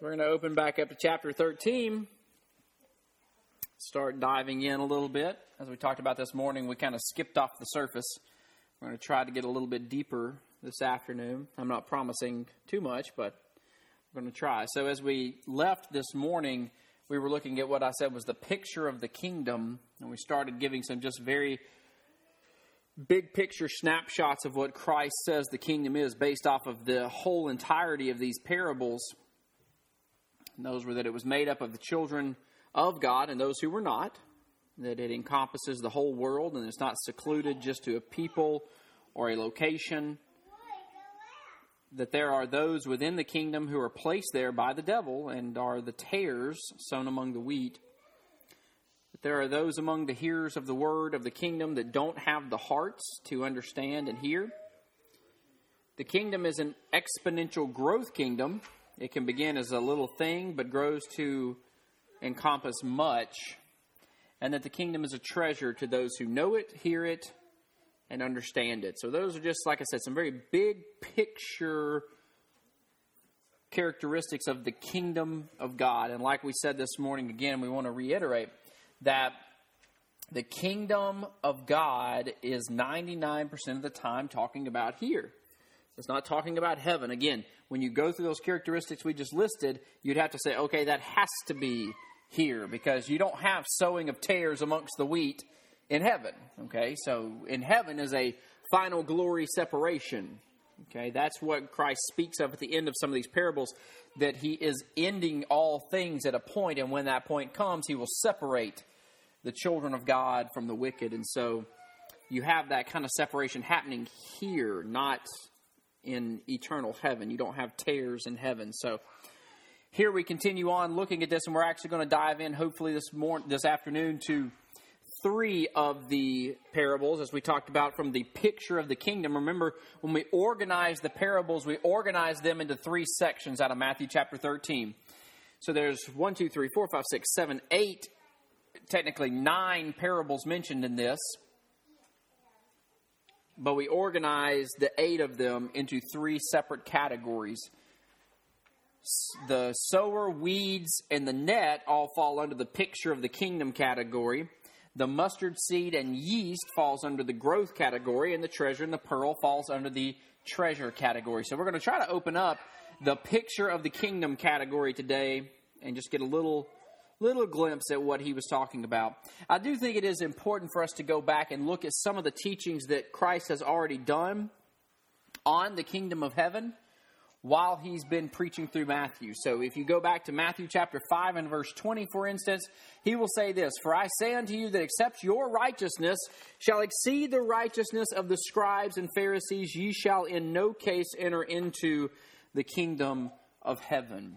We're going to open back up to chapter 13. Start diving in a little bit. As we talked about this morning, we kind of skipped off the surface. We're going to try to get a little bit deeper this afternoon. I'm not promising too much, but we're going to try. So as we left this morning, we were looking at what I said was the picture of the kingdom, and we started giving some just very big picture snapshots of what Christ says the kingdom is based off of the whole entirety of these parables and those were that it was made up of the children of God and those who were not, that it encompasses the whole world and it's not secluded just to a people or a location, that there are those within the kingdom who are placed there by the devil and are the tares sown among the wheat. That there are those among the hearers of the word of the kingdom that don't have the hearts to understand and hear. The kingdom is an exponential growth kingdom it can begin as a little thing, but grows to encompass much. And that the kingdom is a treasure to those who know it, hear it, and understand it. So, those are just, like I said, some very big picture characteristics of the kingdom of God. And like we said this morning, again, we want to reiterate that the kingdom of God is 99% of the time talking about here. It's not talking about heaven. Again, when you go through those characteristics we just listed, you'd have to say, okay, that has to be here because you don't have sowing of tares amongst the wheat in heaven. Okay, so in heaven is a final glory separation. Okay, that's what Christ speaks of at the end of some of these parables that he is ending all things at a point, and when that point comes, he will separate the children of God from the wicked. And so you have that kind of separation happening here, not in eternal heaven. You don't have tares in heaven. So here we continue on looking at this, and we're actually going to dive in, hopefully this morning, this afternoon, to three of the parables, as we talked about from the picture of the kingdom. Remember, when we organize the parables, we organize them into three sections out of Matthew chapter 13. So there's one, two, three, four, five, six, seven, eight, technically nine parables mentioned in this but we organized the eight of them into three separate categories. The sower, weeds, and the net all fall under the picture of the kingdom category. The mustard seed and yeast falls under the growth category, and the treasure and the pearl falls under the treasure category. So we're going to try to open up the picture of the kingdom category today and just get a little little glimpse at what he was talking about. I do think it is important for us to go back and look at some of the teachings that Christ has already done on the kingdom of heaven while he's been preaching through Matthew. So if you go back to Matthew chapter 5 and verse 20, for instance, he will say this For I say unto you that except your righteousness shall exceed the righteousness of the scribes and Pharisees, ye shall in no case enter into the kingdom of heaven.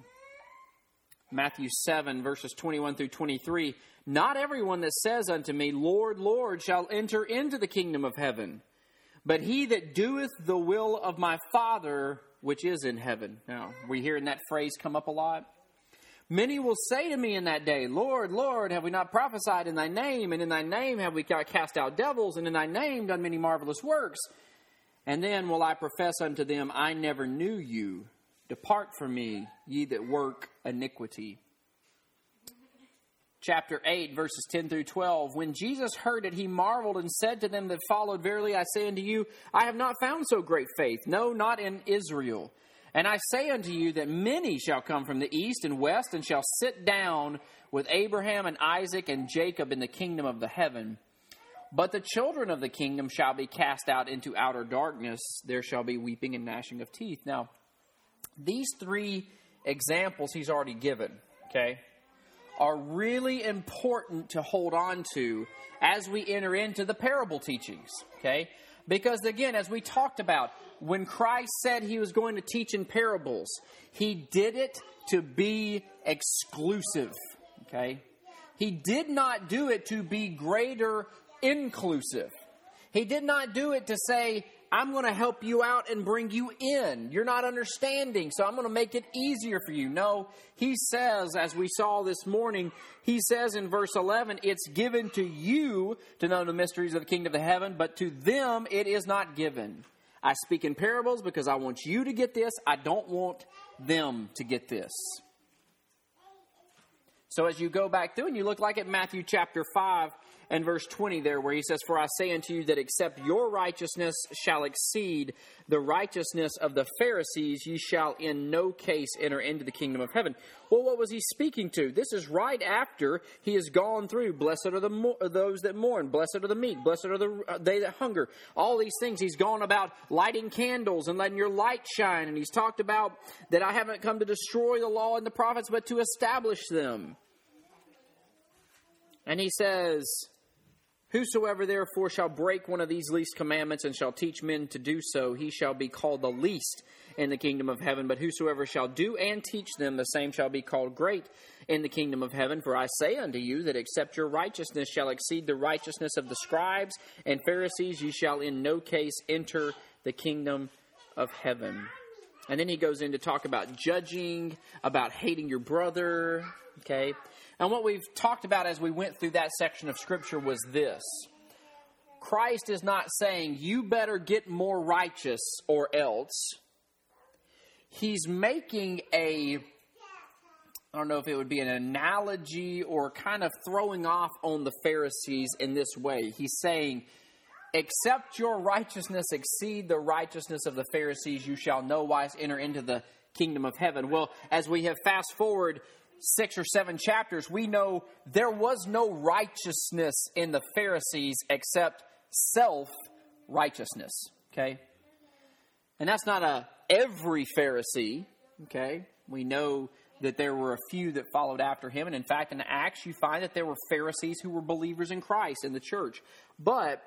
Matthew 7, verses 21 through 23. Not everyone that says unto me, Lord, Lord, shall enter into the kingdom of heaven, but he that doeth the will of my Father which is in heaven. Now, we hearing that phrase come up a lot. Many will say to me in that day, Lord, Lord, have we not prophesied in thy name? And in thy name have we cast out devils? And in thy name done many marvelous works? And then will I profess unto them, I never knew you. Depart from me, ye that work iniquity. Chapter 8, verses 10 through 12. When Jesus heard it, he marveled and said to them that followed, Verily I say unto you, I have not found so great faith, no, not in Israel. And I say unto you that many shall come from the east and west and shall sit down with Abraham and Isaac and Jacob in the kingdom of the heaven. But the children of the kingdom shall be cast out into outer darkness. There shall be weeping and gnashing of teeth. Now, these three examples he's already given, okay, are really important to hold on to as we enter into the parable teachings, okay? Because again, as we talked about, when Christ said he was going to teach in parables, he did it to be exclusive, okay? He did not do it to be greater inclusive. He did not do it to say, I'm going to help you out and bring you in. You're not understanding, so I'm going to make it easier for you. No, he says, as we saw this morning, he says in verse 11, it's given to you to know the mysteries of the kingdom of heaven, but to them it is not given. I speak in parables because I want you to get this. I don't want them to get this. So as you go back through and you look like at Matthew chapter 5 and verse 20 there, where he says, For I say unto you that except your righteousness shall exceed the righteousness of the Pharisees, ye shall in no case enter into the kingdom of heaven. Well, what was he speaking to? This is right after he has gone through, Blessed are the mo- those that mourn, blessed are the meek, blessed are the, uh, they that hunger. All these things. He's gone about lighting candles and letting your light shine. And he's talked about that I haven't come to destroy the law and the prophets, but to establish them. And he says, Whosoever therefore shall break one of these least commandments and shall teach men to do so, he shall be called the least in the kingdom of heaven. But whosoever shall do and teach them, the same shall be called great in the kingdom of heaven. For I say unto you that except your righteousness shall exceed the righteousness of the scribes and Pharisees, ye shall in no case enter the kingdom of heaven. And then he goes in to talk about judging, about hating your brother, okay? And what we've talked about as we went through that section of Scripture was this Christ is not saying, you better get more righteous or else. He's making a, I don't know if it would be an analogy or kind of throwing off on the Pharisees in this way. He's saying, Except your righteousness exceed the righteousness of the Pharisees, you shall no wise enter into the kingdom of heaven. Well, as we have fast forward six or seven chapters, we know there was no righteousness in the Pharisees except self righteousness. Okay? And that's not a every Pharisee. Okay? We know that there were a few that followed after him. And in fact, in Acts, you find that there were Pharisees who were believers in Christ in the church. But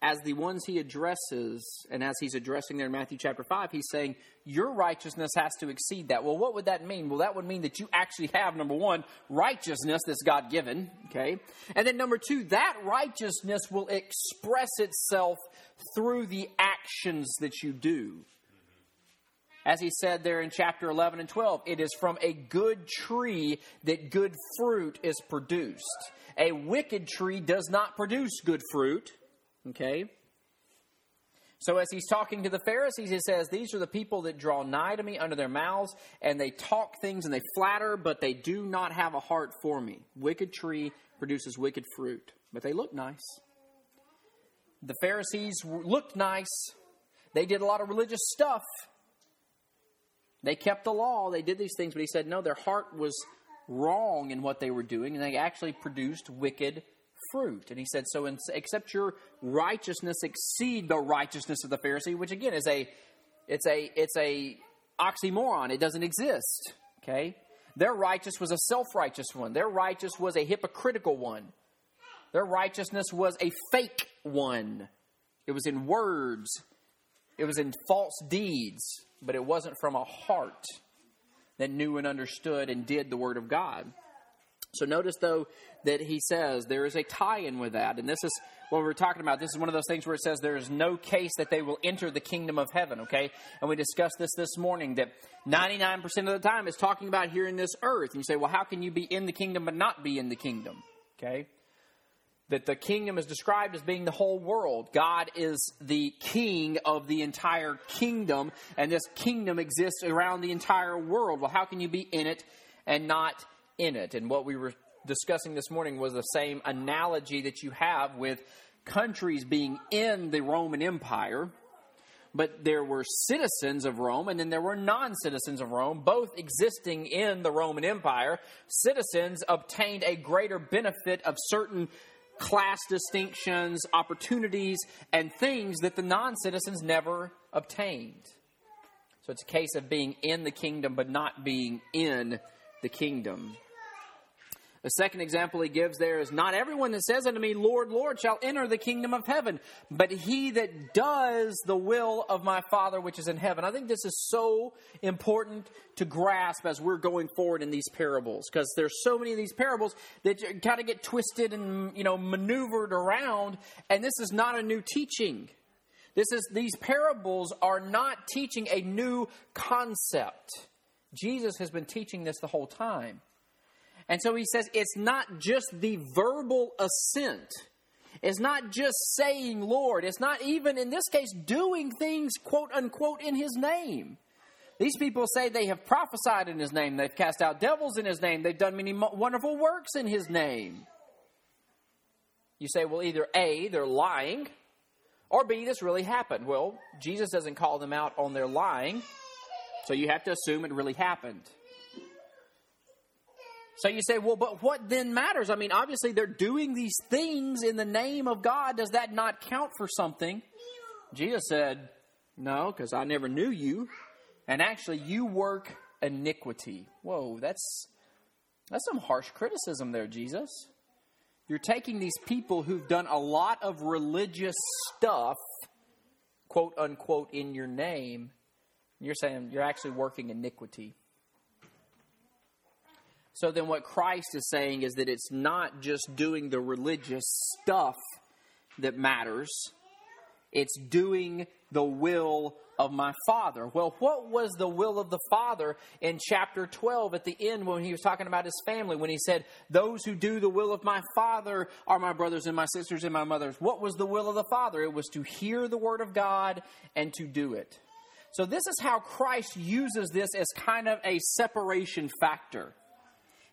as the ones he addresses, and as he's addressing there in Matthew chapter 5, he's saying, Your righteousness has to exceed that. Well, what would that mean? Well, that would mean that you actually have, number one, righteousness that's God given, okay? And then number two, that righteousness will express itself through the actions that you do. As he said there in chapter 11 and 12, it is from a good tree that good fruit is produced. A wicked tree does not produce good fruit. Okay? So, as he's talking to the Pharisees, he says, These are the people that draw nigh to me under their mouths, and they talk things and they flatter, but they do not have a heart for me. Wicked tree produces wicked fruit, but they look nice. The Pharisees looked nice. They did a lot of religious stuff. They kept the law. They did these things, but he said, No, their heart was wrong in what they were doing, and they actually produced wicked fruit. And he said, So in, except your righteousness exceed the righteousness of the Pharisee, which again is a it's a it's a oxymoron. It doesn't exist. Okay? Their righteous was a self-righteous one. Their righteous was a hypocritical one. Their righteousness was a fake one. It was in words. It was in false deeds, but it wasn't from a heart that knew and understood and did the word of God. So notice though that he says there is a tie-in with that, and this is what we're talking about. This is one of those things where it says there is no case that they will enter the kingdom of heaven. Okay, and we discussed this this morning that 99% of the time is talking about here in this earth. And you say, well, how can you be in the kingdom but not be in the kingdom? Okay, that the kingdom is described as being the whole world. God is the king of the entire kingdom, and this kingdom exists around the entire world. Well, how can you be in it and not? In it. And what we were discussing this morning was the same analogy that you have with countries being in the Roman Empire, but there were citizens of Rome and then there were non citizens of Rome, both existing in the Roman Empire. Citizens obtained a greater benefit of certain class distinctions, opportunities, and things that the non citizens never obtained. So it's a case of being in the kingdom but not being in the kingdom. The second example he gives there is not everyone that says unto me, Lord, Lord, shall enter the kingdom of heaven, but he that does the will of my Father which is in heaven. I think this is so important to grasp as we're going forward in these parables, because there's so many of these parables that kind of get twisted and you know maneuvered around, and this is not a new teaching. This is these parables are not teaching a new concept. Jesus has been teaching this the whole time. And so he says it's not just the verbal assent. It's not just saying Lord. It's not even, in this case, doing things, quote unquote, in his name. These people say they have prophesied in his name, they've cast out devils in his name, they've done many wonderful works in his name. You say, well, either A, they're lying, or B, this really happened. Well, Jesus doesn't call them out on their lying, so you have to assume it really happened. So you say, well, but what then matters? I mean, obviously they're doing these things in the name of God. Does that not count for something? Jesus said, no, because I never knew you. And actually, you work iniquity. Whoa, that's, that's some harsh criticism there, Jesus. You're taking these people who've done a lot of religious stuff, quote unquote, in your name, and you're saying you're actually working iniquity. So then, what Christ is saying is that it's not just doing the religious stuff that matters, it's doing the will of my Father. Well, what was the will of the Father in chapter 12 at the end when he was talking about his family? When he said, Those who do the will of my Father are my brothers and my sisters and my mothers. What was the will of the Father? It was to hear the Word of God and to do it. So, this is how Christ uses this as kind of a separation factor.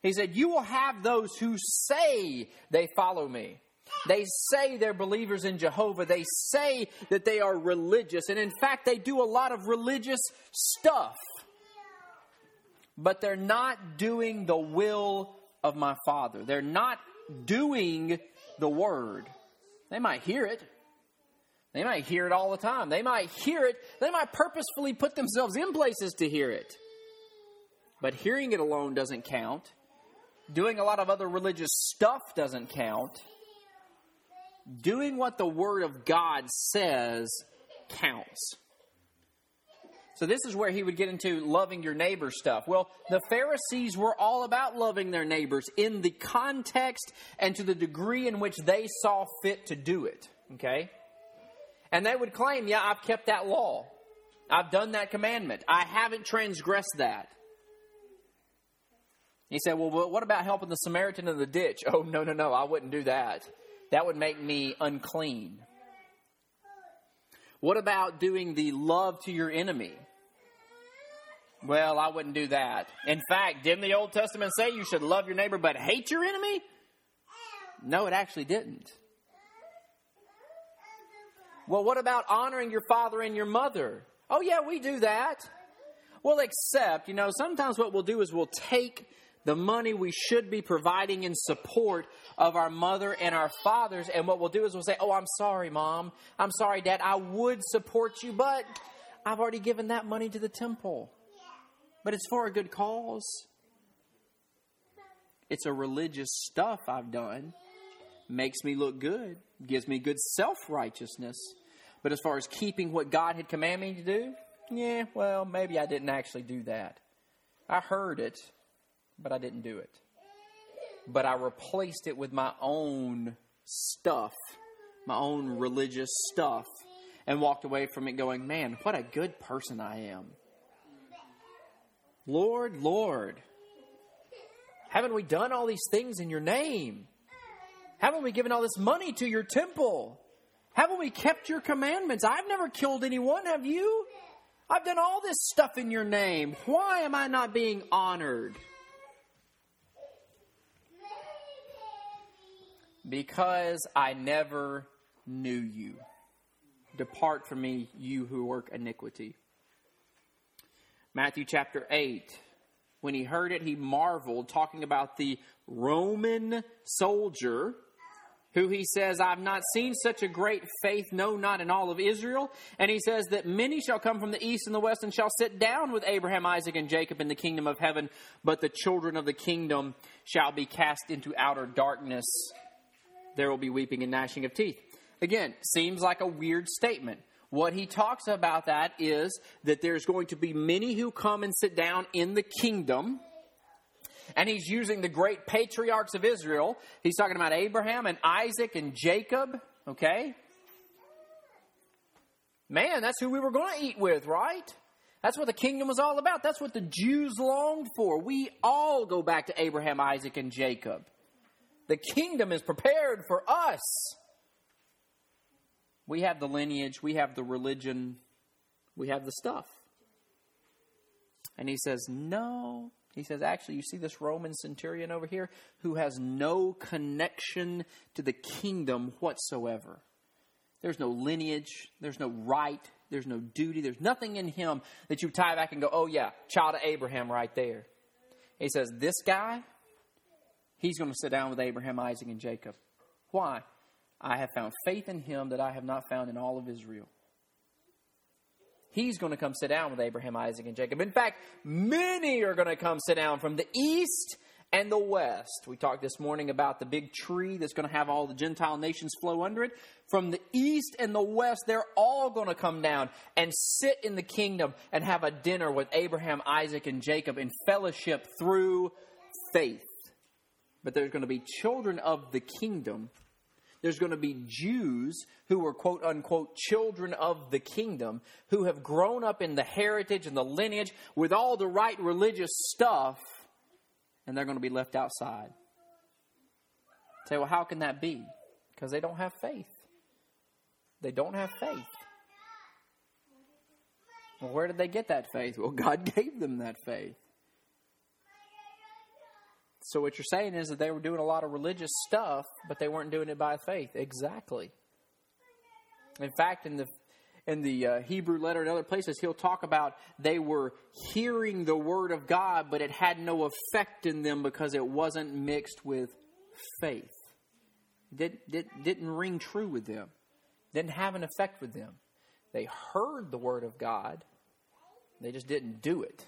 He said, You will have those who say they follow me. They say they're believers in Jehovah. They say that they are religious. And in fact, they do a lot of religious stuff. But they're not doing the will of my Father. They're not doing the word. They might hear it. They might hear it all the time. They might hear it. They might purposefully put themselves in places to hear it. But hearing it alone doesn't count. Doing a lot of other religious stuff doesn't count doing what the Word of God says counts. So, this is where he would get into loving your neighbor stuff. Well, the Pharisees were all about loving their neighbors in the context and to the degree in which they saw fit to do it. Okay? And they would claim, yeah, I've kept that law. I've done that commandment. I haven't transgressed that. He said, well, what about helping the Samaritan in the ditch? Oh, no, no, no, I wouldn't do that. That would make me unclean. What about doing the love to your enemy? Well, I wouldn't do that. In fact, didn't the Old Testament say you should love your neighbor but hate your enemy? No, it actually didn't. Well, what about honoring your father and your mother? Oh, yeah, we do that. Well, except, you know, sometimes what we'll do is we'll take the money we should be providing in support of our mother and our fathers. And what we'll do is we'll say, Oh, I'm sorry, mom. I'm sorry, dad. I would support you, but I've already given that money to the temple. But it's for a good cause. It's a religious stuff I've done. Makes me look good, gives me good self righteousness. But as far as keeping what God had commanded me to do, yeah, well, maybe I didn't actually do that. I heard it, but I didn't do it. But I replaced it with my own stuff, my own religious stuff, and walked away from it going, man, what a good person I am. Lord, Lord, haven't we done all these things in your name? Haven't we given all this money to your temple? Haven't we kept your commandments? I've never killed anyone, have you? I've done all this stuff in your name. Why am I not being honored? Because I never knew you. Depart from me, you who work iniquity. Matthew chapter 8. When he heard it, he marveled, talking about the Roman soldier who he says, I've not seen such a great faith, no, not in all of Israel. And he says that many shall come from the east and the west and shall sit down with Abraham, Isaac, and Jacob in the kingdom of heaven, but the children of the kingdom shall be cast into outer darkness there will be weeping and gnashing of teeth. Again, seems like a weird statement. What he talks about that is that there's going to be many who come and sit down in the kingdom. And he's using the great patriarchs of Israel. He's talking about Abraham and Isaac and Jacob, okay? Man, that's who we were going to eat with, right? That's what the kingdom was all about. That's what the Jews longed for. We all go back to Abraham, Isaac, and Jacob. The kingdom is prepared for us. We have the lineage, we have the religion, we have the stuff. And he says, No. He says, Actually, you see this Roman centurion over here who has no connection to the kingdom whatsoever. There's no lineage, there's no right, there's no duty, there's nothing in him that you tie back and go, Oh, yeah, child of Abraham right there. He says, This guy, he's going to sit down with Abraham, Isaac, and Jacob. Why? I have found faith in him that I have not found in all of Israel. He's going to come sit down with Abraham, Isaac, and Jacob. In fact, many are going to come sit down from the east and the west. We talked this morning about the big tree that's going to have all the Gentile nations flow under it. From the east and the west, they're all going to come down and sit in the kingdom and have a dinner with Abraham, Isaac, and Jacob in fellowship through faith. But there's going to be children of the kingdom there's going to be Jews who are quote unquote children of the kingdom who have grown up in the heritage and the lineage with all the right religious stuff, and they're going to be left outside. Say, well, how can that be? Because they don't have faith. They don't have faith. Well, where did they get that faith? Well, God gave them that faith. So what you're saying is that they were doing a lot of religious stuff, but they weren't doing it by faith. Exactly. In fact, in the in the uh, Hebrew letter and other places, he'll talk about they were hearing the word of God, but it had no effect in them because it wasn't mixed with faith. Did, did, didn't ring true with them. Didn't have an effect with them. They heard the word of God, they just didn't do it.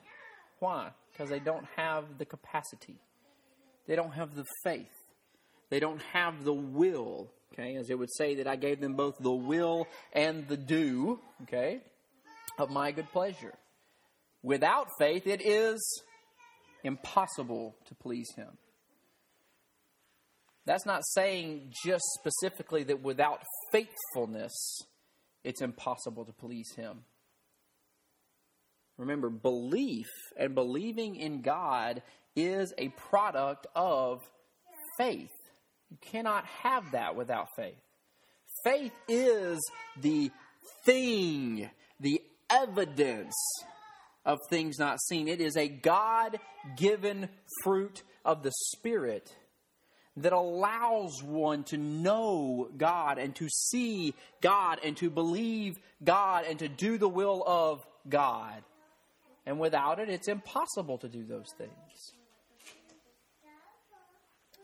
Why? Because they don't have the capacity. They don't have the faith. They don't have the will. Okay, as it would say that I gave them both the will and the do, okay, of my good pleasure. Without faith, it is impossible to please Him. That's not saying just specifically that without faithfulness, it's impossible to please Him. Remember, belief and believing in God is a product of faith. You cannot have that without faith. Faith is the thing, the evidence of things not seen. It is a God given fruit of the Spirit that allows one to know God and to see God and to believe God and to do the will of God. And without it, it's impossible to do those things.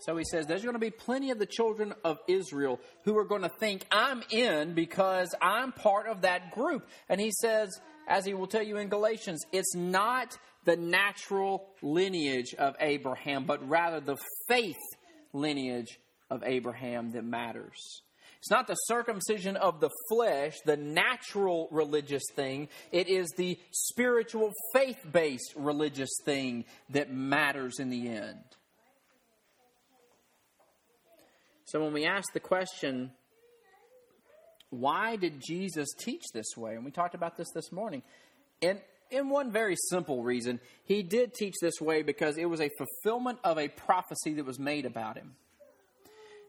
So he says there's going to be plenty of the children of Israel who are going to think, I'm in because I'm part of that group. And he says, as he will tell you in Galatians, it's not the natural lineage of Abraham, but rather the faith lineage of Abraham that matters. It's not the circumcision of the flesh, the natural religious thing. It is the spiritual, faith based religious thing that matters in the end. So when we ask the question, why did Jesus teach this way? And we talked about this this morning. And in one very simple reason, he did teach this way because it was a fulfillment of a prophecy that was made about him.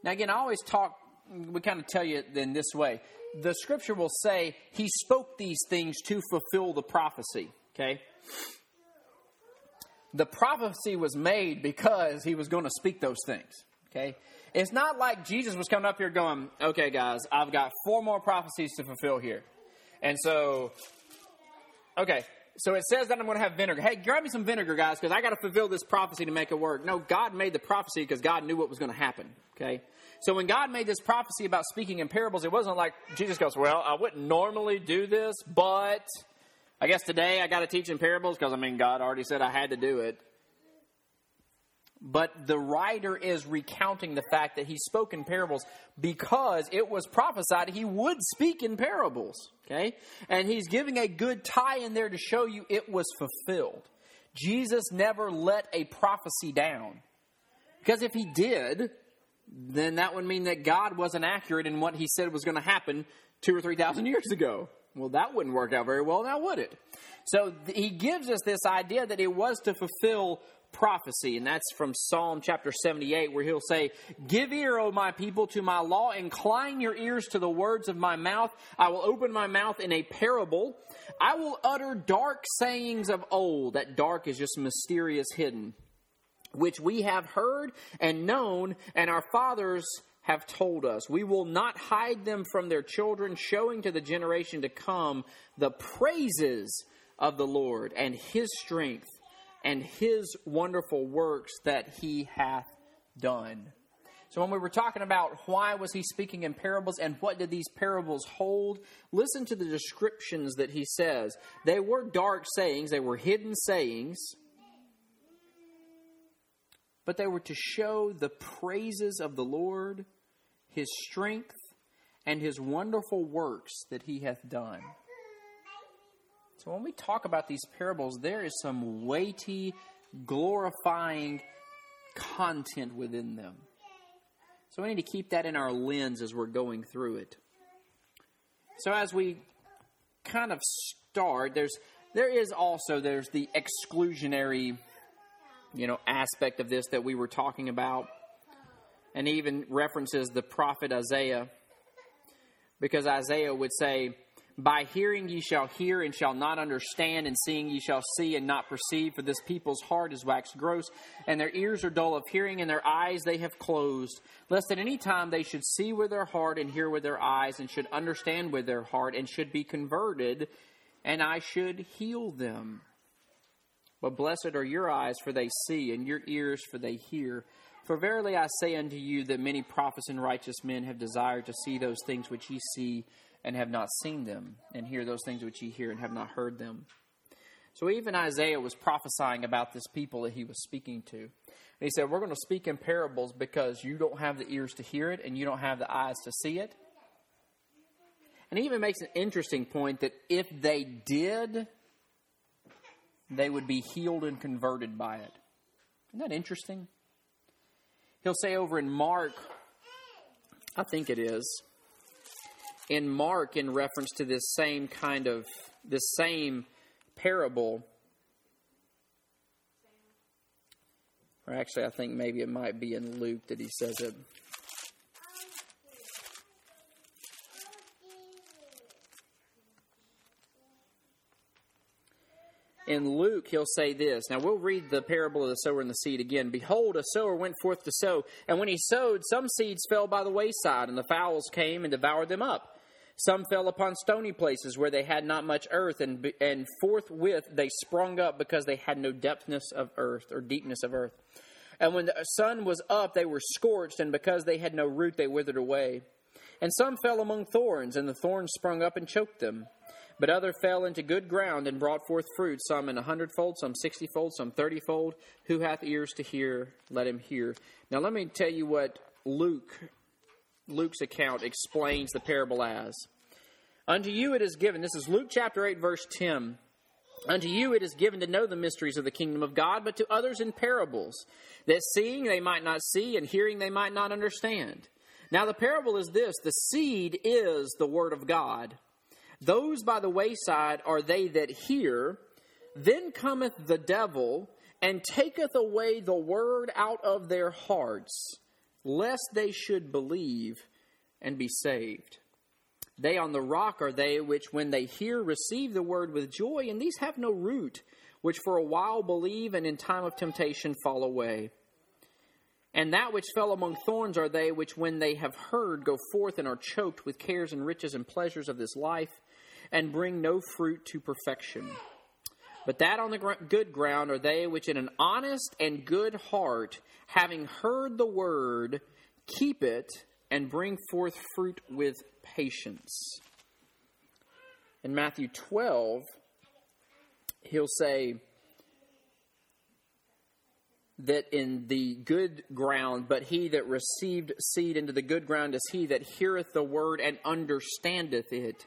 Now, again, I always talk, we kind of tell you in this way. The scripture will say he spoke these things to fulfill the prophecy, okay? The prophecy was made because he was going to speak those things, okay? It's not like Jesus was coming up here going, okay, guys, I've got four more prophecies to fulfill here. And so, okay, so it says that I'm going to have vinegar. Hey, grab me some vinegar, guys, because I got to fulfill this prophecy to make it work. No, God made the prophecy because God knew what was going to happen. Okay? So when God made this prophecy about speaking in parables, it wasn't like Jesus goes, Well, I wouldn't normally do this, but I guess today I got to teach in parables because, I mean, God already said I had to do it but the writer is recounting the fact that he spoke in parables because it was prophesied he would speak in parables. Okay? And he's giving a good tie in there to show you it was fulfilled. Jesus never let a prophecy down. Because if he did, then that would mean that God wasn't accurate in what he said was going to happen two or three thousand years ago. Well, that wouldn't work out very well now, would it? So th- he gives us this idea that it was to fulfill prophecy, and that's from Psalm chapter 78, where he'll say, Give ear, O my people, to my law, incline your ears to the words of my mouth. I will open my mouth in a parable. I will utter dark sayings of old. That dark is just mysterious, hidden, which we have heard and known, and our fathers have told us. We will not hide them from their children, showing to the generation to come the praises of the Lord and his strength and his wonderful works that he hath done. So when we were talking about why was he speaking in parables and what did these parables hold, listen to the descriptions that he says. They were dark sayings, they were hidden sayings, but they were to show the praises of the Lord, his strength, and his wonderful works that he hath done. So when we talk about these parables, there is some weighty, glorifying content within them. So we need to keep that in our lens as we're going through it. So as we kind of start, there's there is also there's the exclusionary, you know, aspect of this that we were talking about, and even references the prophet Isaiah, because Isaiah would say, by hearing ye shall hear and shall not understand, and seeing ye shall see and not perceive. For this people's heart is waxed gross, and their ears are dull of hearing, and their eyes they have closed. Lest at any time they should see with their heart and hear with their eyes, and should understand with their heart, and should be converted, and I should heal them. But blessed are your eyes, for they see, and your ears, for they hear. For verily I say unto you that many prophets and righteous men have desired to see those things which ye see and have not seen them, and hear those things which ye hear and have not heard them. So even Isaiah was prophesying about this people that he was speaking to. And he said, We're going to speak in parables because you don't have the ears to hear it and you don't have the eyes to see it. And he even makes an interesting point that if they did, they would be healed and converted by it. Isn't that interesting? He'll say over in Mark, I think it is, in Mark in reference to this same kind of this same parable. Or actually, I think maybe it might be in Luke that he says it. in Luke, he'll say this. Now, we'll read the parable of the sower and the seed again. Behold, a sower went forth to sow, and when he sowed, some seeds fell by the wayside, and the fowls came and devoured them up. Some fell upon stony places where they had not much earth, and, and forthwith they sprung up because they had no depthness of earth or deepness of earth. And when the sun was up, they were scorched, and because they had no root, they withered away. And some fell among thorns, and the thorns sprung up and choked them. But other fell into good ground and brought forth fruit, some in a hundredfold, some sixtyfold, some thirtyfold. Who hath ears to hear, let him hear. Now, let me tell you what Luke Luke's account explains the parable as. Unto you it is given, this is Luke chapter 8, verse 10. Unto you it is given to know the mysteries of the kingdom of God, but to others in parables, that seeing they might not see, and hearing they might not understand. Now the parable is this the seed is the word of God. Those by the wayside are they that hear. Then cometh the devil, and taketh away the word out of their hearts lest they should believe and be saved. They on the rock are they which, when they hear, receive the word with joy, and these have no root, which for a while believe, and in time of temptation fall away. And that which fell among thorns are they which, when they have heard, go forth and are choked with cares and riches and pleasures of this life, and bring no fruit to perfection. But that on the good ground are they which in an honest and good heart, having heard the word, keep it and bring forth fruit with patience. In Matthew 12, he'll say that in the good ground, but he that received seed into the good ground is he that heareth the word and understandeth it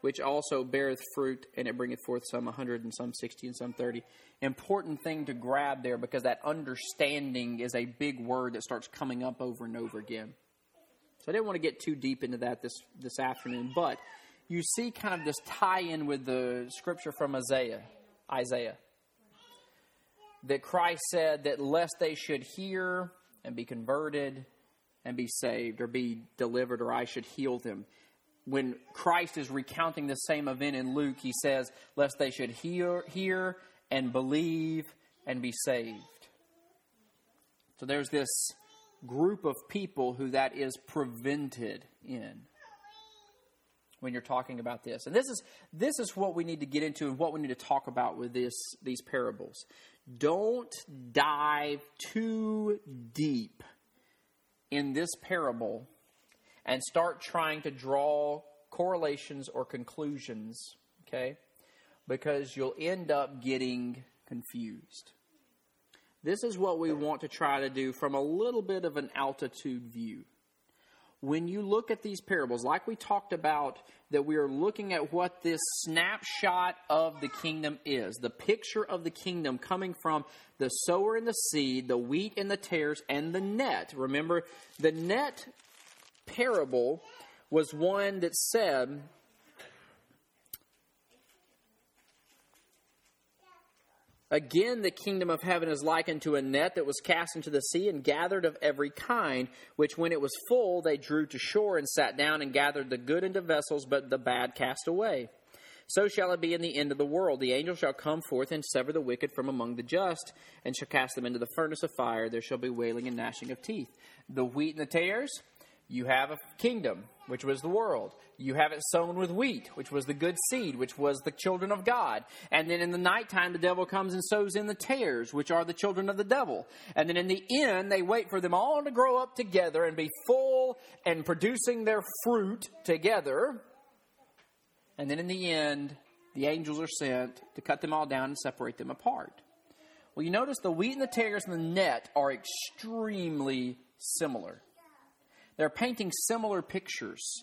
which also beareth fruit, and it bringeth forth some a hundred and some sixty and some thirty. Important thing to grab there because that understanding is a big word that starts coming up over and over again. So I didn't want to get too deep into that this this afternoon, but you see kind of this tie in with the scripture from Isaiah. Isaiah. That Christ said that lest they should hear and be converted and be saved or be delivered or I should heal them. When Christ is recounting the same event in Luke, he says, lest they should hear, hear and believe and be saved. So there's this group of people who that is prevented in when you're talking about this. And this is this is what we need to get into and what we need to talk about with this these parables. Don't dive too deep in this parable and start trying to draw correlations or conclusions, okay? Because you'll end up getting confused. This is what we want to try to do from a little bit of an altitude view. When you look at these parables, like we talked about, that we are looking at what this snapshot of the kingdom is the picture of the kingdom coming from the sower and the seed, the wheat and the tares, and the net. Remember, the net parable was one that said, Again, the kingdom of heaven is likened to a net that was cast into the sea and gathered of every kind, which when it was full, they drew to shore and sat down and gathered the good into vessels, but the bad cast away. So shall it be in the end of the world. The angel shall come forth and sever the wicked from among the just, and shall cast them into the furnace of fire. There shall be wailing and gnashing of teeth. The wheat and the tares, you have a kingdom, which was the world. You have it sown with wheat, which was the good seed, which was the children of God. And then in the nighttime, the devil comes and sows in the tares, which are the children of the devil. And then in the end, they wait for them all to grow up together and be full and producing their fruit together. And then in the end, the angels are sent to cut them all down and separate them apart. Well, you notice the wheat and the tares and the net are extremely similar. They're painting similar pictures.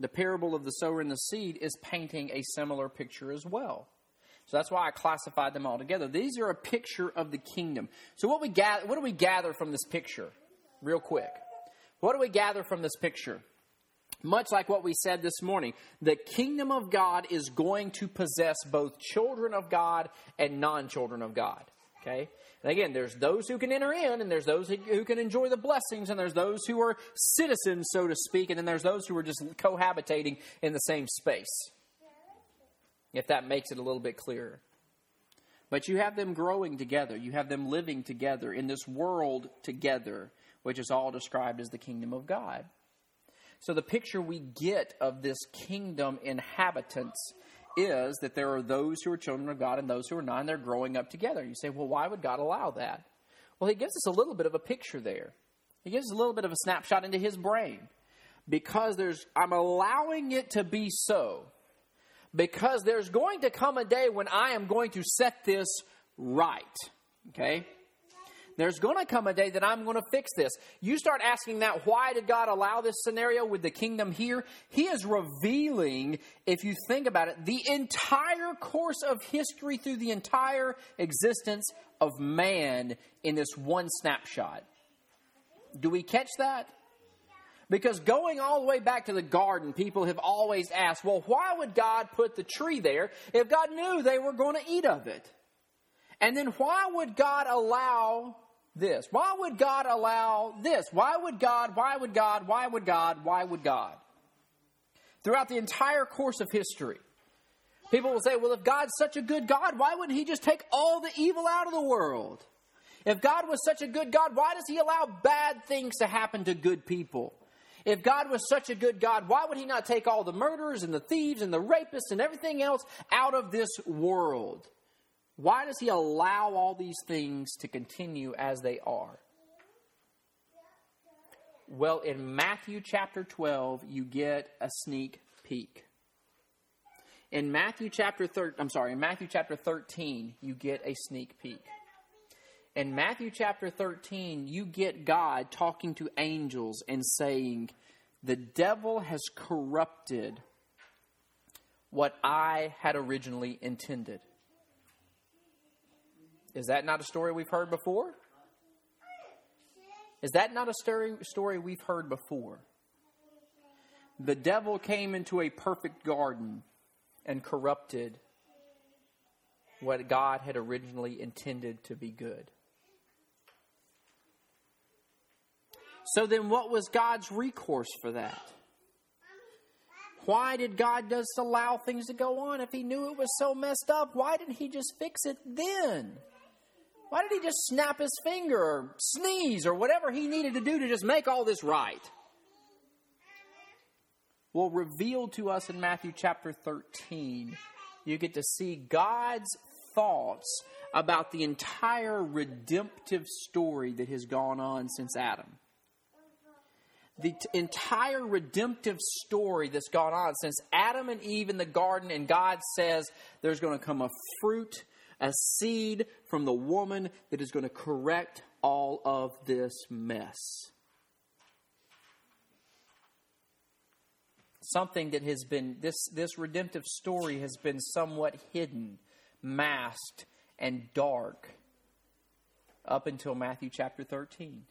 The parable of the sower and the seed is painting a similar picture as well. So that's why I classified them all together. These are a picture of the kingdom. So what we gather, what do we gather from this picture? Real quick. What do we gather from this picture? Much like what we said this morning, the kingdom of God is going to possess both children of God and non children of God. Okay? And again, there's those who can enter in, and there's those who can enjoy the blessings, and there's those who are citizens, so to speak, and then there's those who are just cohabitating in the same space. If that makes it a little bit clearer. But you have them growing together, you have them living together in this world together, which is all described as the kingdom of God. So the picture we get of this kingdom inhabitants is that there are those who are children of God and those who are not, and they're growing up together. You say, well, why would God allow that? Well, he gives us a little bit of a picture there. He gives us a little bit of a snapshot into his brain. Because there's, I'm allowing it to be so. Because there's going to come a day when I am going to set this right. Okay? There's going to come a day that I'm going to fix this. You start asking that, why did God allow this scenario with the kingdom here? He is revealing, if you think about it, the entire course of history through the entire existence of man in this one snapshot. Do we catch that? Because going all the way back to the garden, people have always asked, well, why would God put the tree there if God knew they were going to eat of it? And then why would God allow this? Why would God allow this? Why would God, why would God, why would God, why would God? Throughout the entire course of history, people will say, well, if God's such a good God, why wouldn't He just take all the evil out of the world? If God was such a good God, why does He allow bad things to happen to good people? If God was such a good God, why would He not take all the murderers and the thieves and the rapists and everything else out of this world? Why does he allow all these things to continue as they are? Well, in Matthew chapter 12, you get a sneak peek. In Matthew chapter 13, I'm sorry, in Matthew chapter 13, you get a sneak peek. In Matthew chapter 13, you get God talking to angels and saying, The devil has corrupted what I had originally intended. Is that not a story we've heard before? Is that not a story, story we've heard before? the devil came into a perfect garden and corrupted what God had originally intended to be good. So then, what was God's recourse for that? Why did God just allow things to go on if He knew it was so messed up? Why didn't He just fix it then? Why did He just snap His finger or sneeze or whatever He needed to do to just make all this right? Well, revealed to us in Matthew chapter 13, you get to see God's thoughts about the entire redemptive story that has gone on since Adam the t- entire redemptive story that's gone on since Adam and Eve in the garden, and God says there's going to come a fruit, a seed from the woman that is going to correct all of this mess. Something that has been, this, this redemptive story has been somewhat hidden, masked, and dark up until Matthew chapter 13.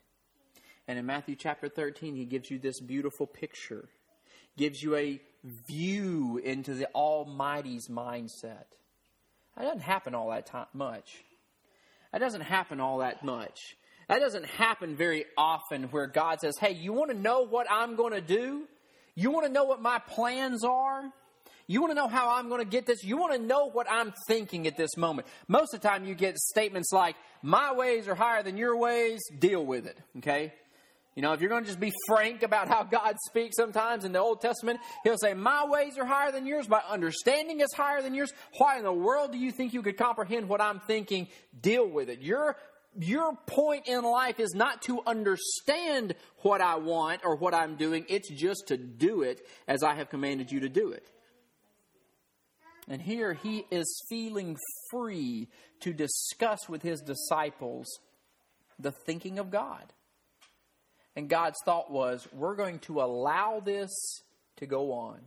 And in Matthew chapter 13, he gives you this beautiful picture, gives you a view into the Almighty's mindset. That doesn't happen all that time, much. That doesn't happen all that much. That doesn't happen very often where God says, Hey, you want to know what I'm going to do? You want to know what my plans are? You want to know how I'm going to get this? You want to know what I'm thinking at this moment. Most of the time, you get statements like, My ways are higher than your ways, deal with it. Okay? You know, if you're going to just be frank about how God speaks sometimes in the Old Testament, He'll say, My ways are higher than yours, my understanding is higher than yours. Why in the world do you think you could comprehend what I'm thinking? Deal with it. Your, your point in life is not to understand what I want or what I'm doing, it's just to do it as I have commanded you to do it. And here he is feeling free to discuss with his disciples the thinking of God. And God's thought was, we're going to allow this to go on.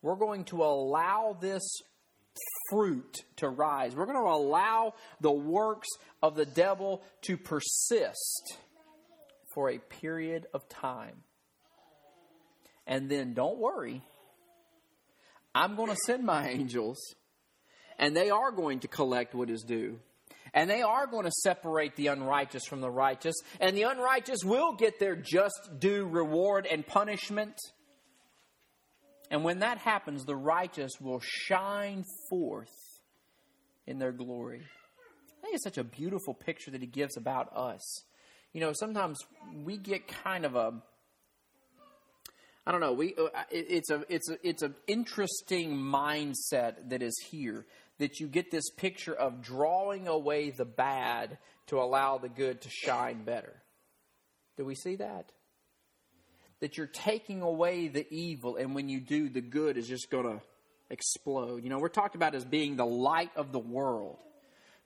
We're going to allow this fruit to rise. We're going to allow the works of the devil to persist for a period of time. And then don't worry, I'm going to send my angels, and they are going to collect what is due. And they are going to separate the unrighteous from the righteous. And the unrighteous will get their just due reward and punishment. And when that happens, the righteous will shine forth in their glory. I think it's such a beautiful picture that he gives about us. You know, sometimes we get kind of a I don't know. We uh, it's a it's a it's an interesting mindset that is here that you get this picture of drawing away the bad to allow the good to shine better. Do we see that? That you're taking away the evil, and when you do, the good is just going to explode. You know, we're talked about as being the light of the world.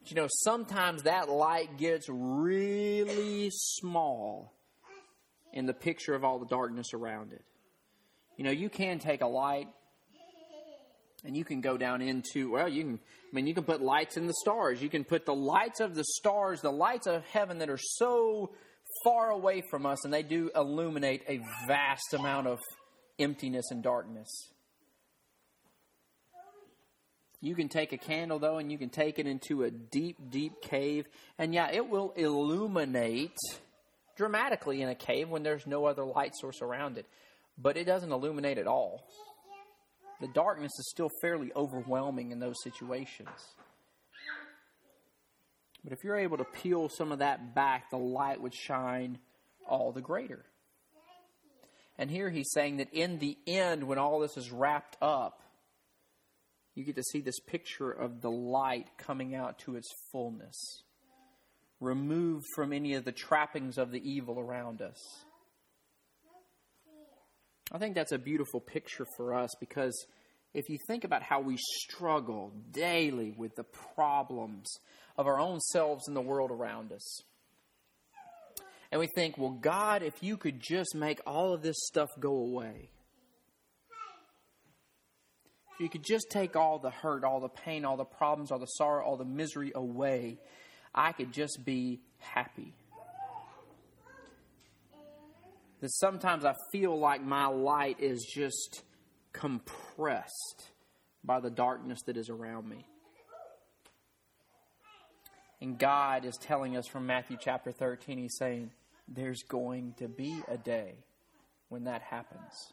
But, you know, sometimes that light gets really small in the picture of all the darkness around it. You know, you can take a light and you can go down into well you can i mean you can put lights in the stars. You can put the lights of the stars the lights of heaven that are so far away from us and they do illuminate a vast amount of emptiness and darkness. You can take a candle though and you can take it into a deep deep cave. And yeah it will illuminate dramatically in a cave when there's no other light source around it. But it doesn't illuminate at all the darkness is still fairly overwhelming in those situations. But if you're able to peel some of that back, the light would shine all the greater. And here he's saying that in the end, when all this is wrapped up, you get to see this picture of the light coming out to its fullness, removed from any of the trappings of the evil around us. I think that's a beautiful picture for us because if you think about how we struggle daily with the problems of our own selves and the world around us, and we think, well, God, if you could just make all of this stuff go away, if you could just take all the hurt, all the pain, all the problems, all the sorrow, all the misery away, I could just be happy. That sometimes I feel like my light is just compressed by the darkness that is around me. And God is telling us from Matthew chapter 13, He's saying, There's going to be a day when that happens.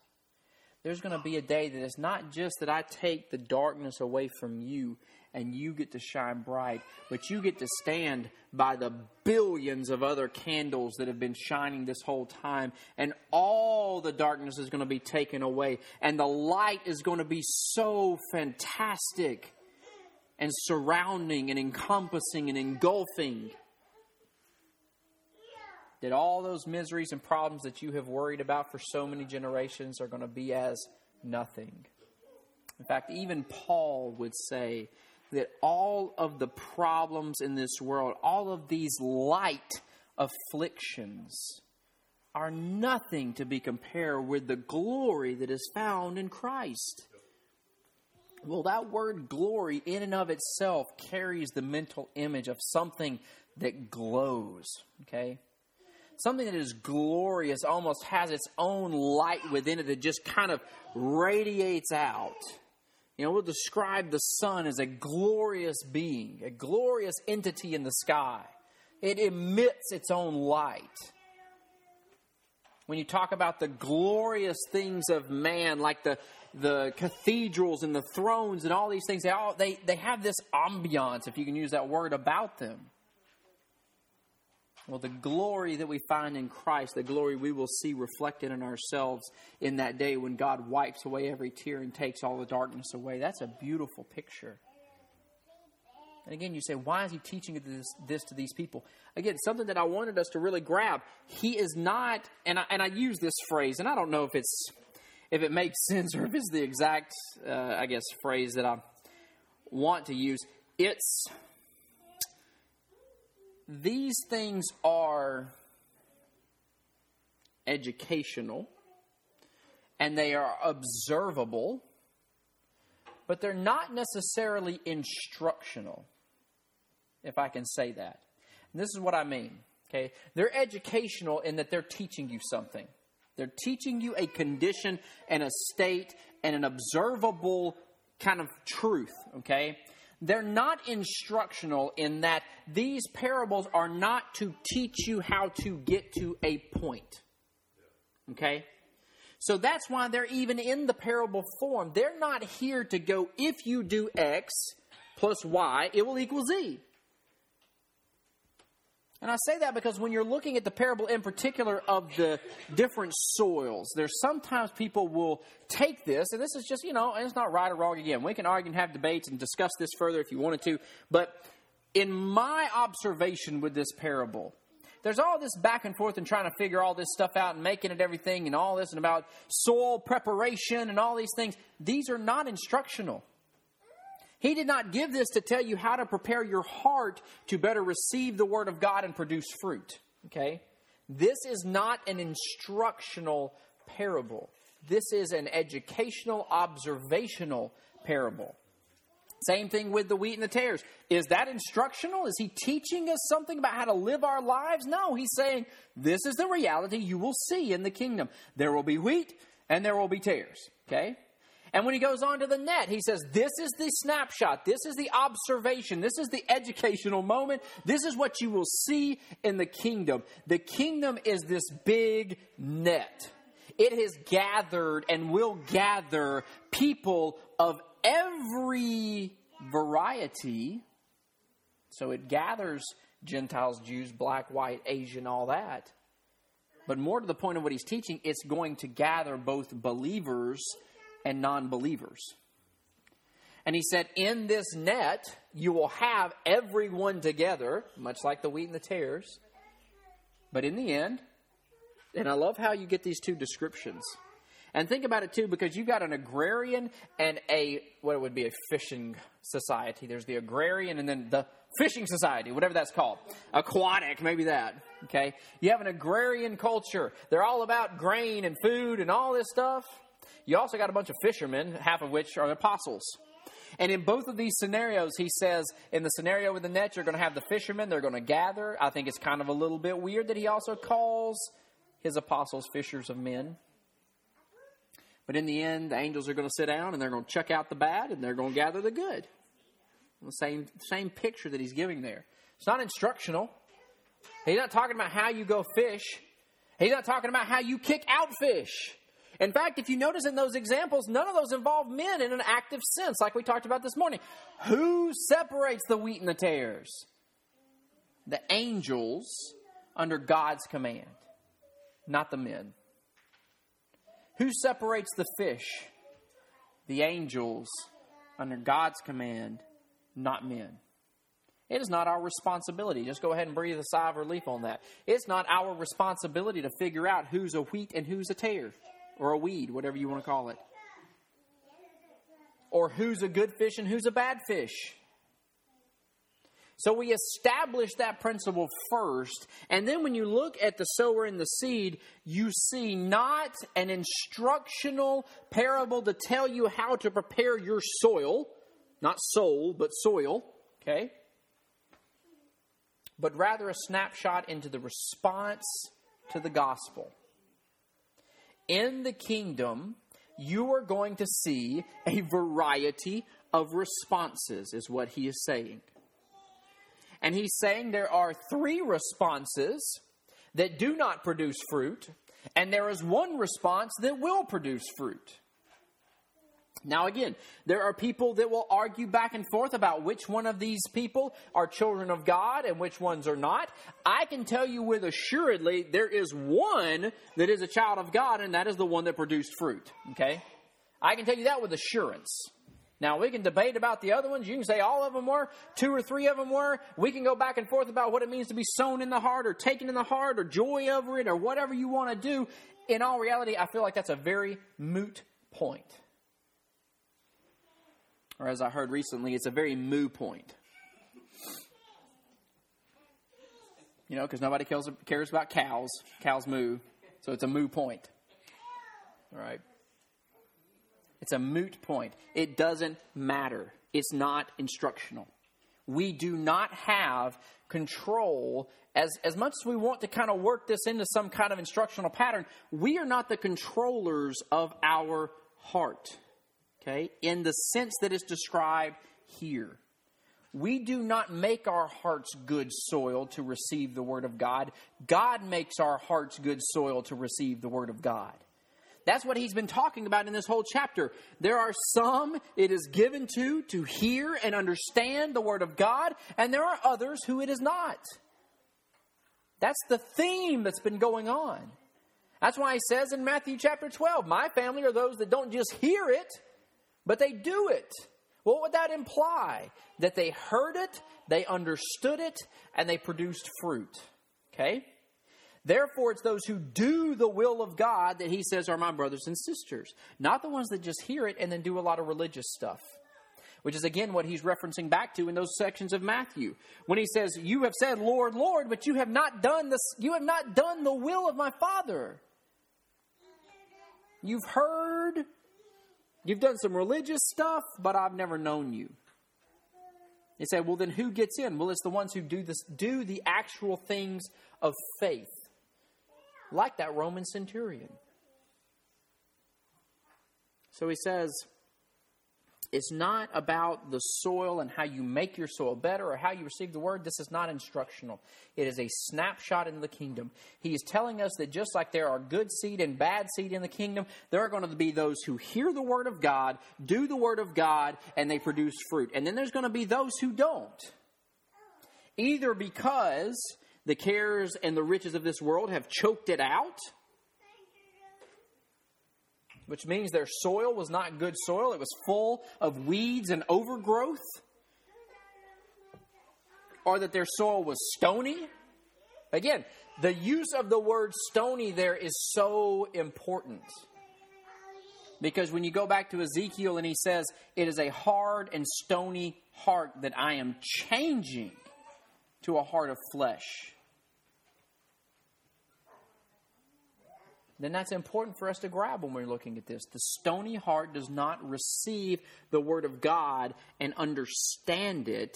There's going to be a day that it's not just that I take the darkness away from you and you get to shine bright, but you get to stand by the billions of other candles that have been shining this whole time, and all the darkness is going to be taken away, and the light is going to be so fantastic and surrounding and encompassing and engulfing that all those miseries and problems that you have worried about for so many generations are going to be as nothing. In fact, even Paul would say that all of the problems in this world, all of these light afflictions, are nothing to be compared with the glory that is found in Christ. Well, that word glory, in and of itself, carries the mental image of something that glows, okay? Something that is glorious almost has its own light within it that just kind of radiates out. You know, we'll describe the sun as a glorious being, a glorious entity in the sky. It emits its own light. When you talk about the glorious things of man, like the the cathedrals and the thrones and all these things, they, all, they, they have this ambiance, if you can use that word, about them. Well, the glory that we find in Christ, the glory we will see reflected in ourselves in that day when God wipes away every tear and takes all the darkness away, that's a beautiful picture. And again, you say, why is he teaching this, this to these people? Again, something that I wanted us to really grab. He is not, and I, and I use this phrase, and I don't know if it's if it makes sense or if it's the exact, uh, I guess, phrase that I want to use. It's these things are educational and they are observable, but they're not necessarily instructional, if I can say that. And this is what I mean. Okay, they're educational in that they're teaching you something. They're teaching you a condition and a state and an observable kind of truth, okay? They're not instructional in that these parables are not to teach you how to get to a point. Okay? So that's why they're even in the parable form. They're not here to go, if you do X plus Y, it will equal Z. And I say that because when you're looking at the parable in particular of the different soils, there's sometimes people will take this, and this is just, you know, it's not right or wrong again. We can argue and have debates and discuss this further if you wanted to. But in my observation with this parable, there's all this back and forth and trying to figure all this stuff out and making it everything and all this and about soil preparation and all these things. These are not instructional. He did not give this to tell you how to prepare your heart to better receive the Word of God and produce fruit. Okay? This is not an instructional parable. This is an educational, observational parable. Same thing with the wheat and the tares. Is that instructional? Is he teaching us something about how to live our lives? No, he's saying this is the reality you will see in the kingdom. There will be wheat and there will be tares. Okay? And when he goes on to the net, he says, This is the snapshot. This is the observation. This is the educational moment. This is what you will see in the kingdom. The kingdom is this big net. It has gathered and will gather people of every variety. So it gathers Gentiles, Jews, black, white, Asian, all that. But more to the point of what he's teaching, it's going to gather both believers and non believers. And he said, In this net, you will have everyone together, much like the wheat and the tares. But in the end, and I love how you get these two descriptions. And think about it too, because you've got an agrarian and a, what it would be a fishing society. There's the agrarian and then the fishing society, whatever that's called. Aquatic, maybe that. Okay? You have an agrarian culture. They're all about grain and food and all this stuff. You also got a bunch of fishermen, half of which are apostles. And in both of these scenarios, he says, in the scenario with the net, you're going to have the fishermen, they're going to gather. I think it's kind of a little bit weird that he also calls his apostles fishers of men. But in the end, the angels are going to sit down and they're going to check out the bad and they're going to gather the good. The same, same picture that he's giving there. It's not instructional. He's not talking about how you go fish. He's not talking about how you kick out fish. In fact, if you notice in those examples, none of those involve men in an active sense, like we talked about this morning. Who separates the wheat and the tares? The angels under God's command, not the men. Who separates the fish? The angels under God's command, not men. It is not our responsibility. Just go ahead and breathe a sigh of relief on that. It's not our responsibility to figure out who's a wheat and who's a tare, or a weed, whatever you want to call it. Or who's a good fish and who's a bad fish. So we establish that principle first, and then when you look at the sower and the seed, you see not an instructional parable to tell you how to prepare your soil, not soul, but soil, okay? But rather a snapshot into the response to the gospel. In the kingdom, you are going to see a variety of responses, is what he is saying. And he's saying there are three responses that do not produce fruit, and there is one response that will produce fruit. Now, again, there are people that will argue back and forth about which one of these people are children of God and which ones are not. I can tell you with assuredly there is one that is a child of God, and that is the one that produced fruit. Okay? I can tell you that with assurance. Now, we can debate about the other ones. You can say all of them were, two or three of them were. We can go back and forth about what it means to be sown in the heart or taken in the heart or joy over it or whatever you want to do. In all reality, I feel like that's a very moot point. Or as I heard recently, it's a very moo point. You know, because nobody cares, cares about cows. Cows moo. So it's a moo point. All right. It's a moot point. It doesn't matter. It's not instructional. We do not have control as, as much as we want to kind of work this into some kind of instructional pattern. We are not the controllers of our heart, okay, in the sense that is described here. We do not make our hearts good soil to receive the Word of God. God makes our hearts good soil to receive the Word of God. That's what he's been talking about in this whole chapter. There are some it is given to to hear and understand the word of God, and there are others who it is not. That's the theme that's been going on. That's why he says in Matthew chapter 12, My family are those that don't just hear it, but they do it. What would that imply? That they heard it, they understood it, and they produced fruit. Okay? Therefore, it's those who do the will of God that he says are my brothers and sisters, not the ones that just hear it and then do a lot of religious stuff. Which is again what he's referencing back to in those sections of Matthew. When he says, You have said, Lord, Lord, but you have not done this, you have not done the will of my Father. You've heard, you've done some religious stuff, but I've never known you. He said, Well, then who gets in? Well, it's the ones who do this do the actual things of faith like that Roman centurion. So he says, it's not about the soil and how you make your soil better or how you receive the word. This is not instructional. It is a snapshot in the kingdom. He is telling us that just like there are good seed and bad seed in the kingdom, there are going to be those who hear the word of God, do the word of God, and they produce fruit. And then there's going to be those who don't. Either because the cares and the riches of this world have choked it out, which means their soil was not good soil. It was full of weeds and overgrowth. Or that their soil was stony. Again, the use of the word stony there is so important. Because when you go back to Ezekiel and he says, It is a hard and stony heart that I am changing to a heart of flesh. Then that's important for us to grab when we're looking at this. The stony heart does not receive the Word of God and understand it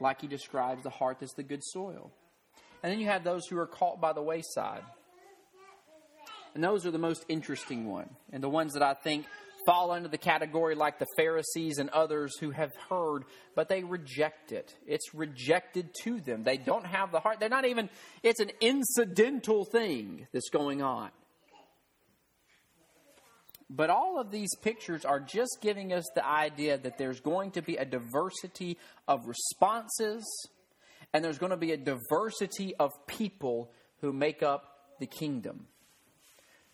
like he describes the heart that's the good soil. And then you have those who are caught by the wayside. And those are the most interesting one, and the ones that I think fall under the category like the Pharisees and others who have heard, but they reject it. It's rejected to them. They don't have the heart. They're not even, it's an incidental thing that's going on. But all of these pictures are just giving us the idea that there's going to be a diversity of responses and there's going to be a diversity of people who make up the kingdom.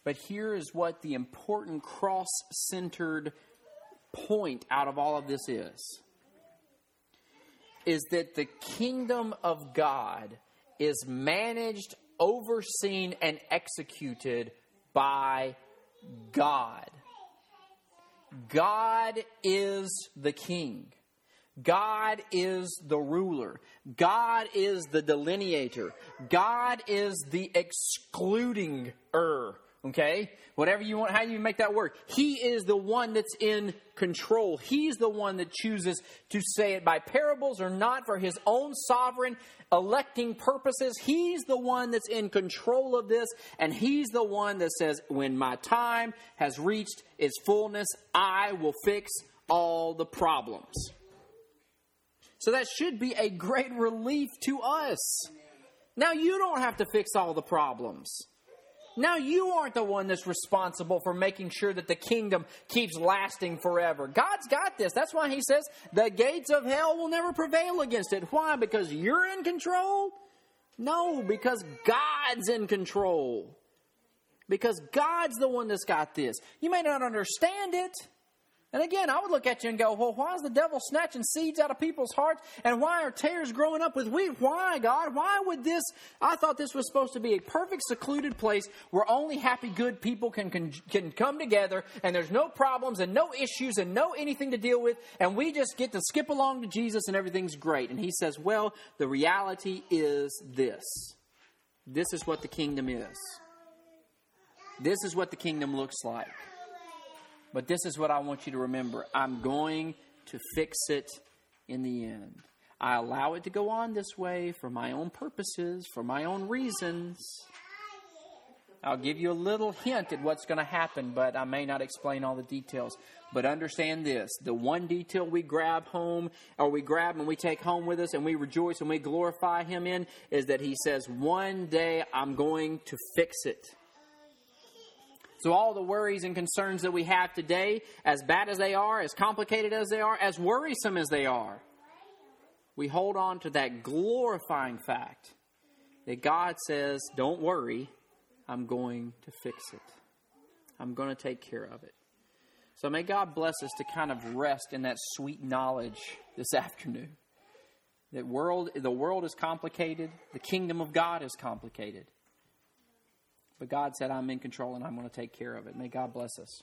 But here is what the important cross centered point out of all of this is is that the kingdom of God is managed, overseen, and executed by God. God is the king. God is the ruler. God is the delineator. God is the excluding er. Okay? Whatever you want, how you make that work. He is the one that's in control. He's the one that chooses to say it by parables or not for his own sovereign electing purposes. He's the one that's in control of this, and he's the one that says, When my time has reached its fullness, I will fix all the problems. So that should be a great relief to us. Now you don't have to fix all the problems. Now you aren't the one that's responsible for making sure that the kingdom keeps lasting forever. God's got this. That's why he says the gates of hell will never prevail against it. Why? Because you're in control? No, because God's in control. Because God's the one that's got this. You may not understand it. And again, I would look at you and go, well, why is the devil snatching seeds out of people's hearts? And why are tares growing up with wheat? Why, God? Why would this? I thought this was supposed to be a perfect, secluded place where only happy, good people can, can, can come together and there's no problems and no issues and no anything to deal with. And we just get to skip along to Jesus and everything's great. And he says, well, the reality is this. This is what the kingdom is. This is what the kingdom looks like. But this is what I want you to remember I'm going to fix it in the end. I allow it to go on this way for my own purposes, for my own reasons. I'll give you a little hint at what's going to happen, but I may not explain all the details. But understand this the one detail we grab home, or we grab and we take home with us, and we rejoice and we glorify Him in, is that He says, One day I'm going to fix it. So, all the worries and concerns that we have today, as bad as they are, as complicated as they are, as worrisome as they are, we hold on to that glorifying fact that God says, Don't worry, I'm going to fix it. I'm going to take care of it. So, may God bless us to kind of rest in that sweet knowledge this afternoon. That world, the world is complicated, the kingdom of God is complicated. But God said, I'm in control and I'm going to take care of it. May God bless us.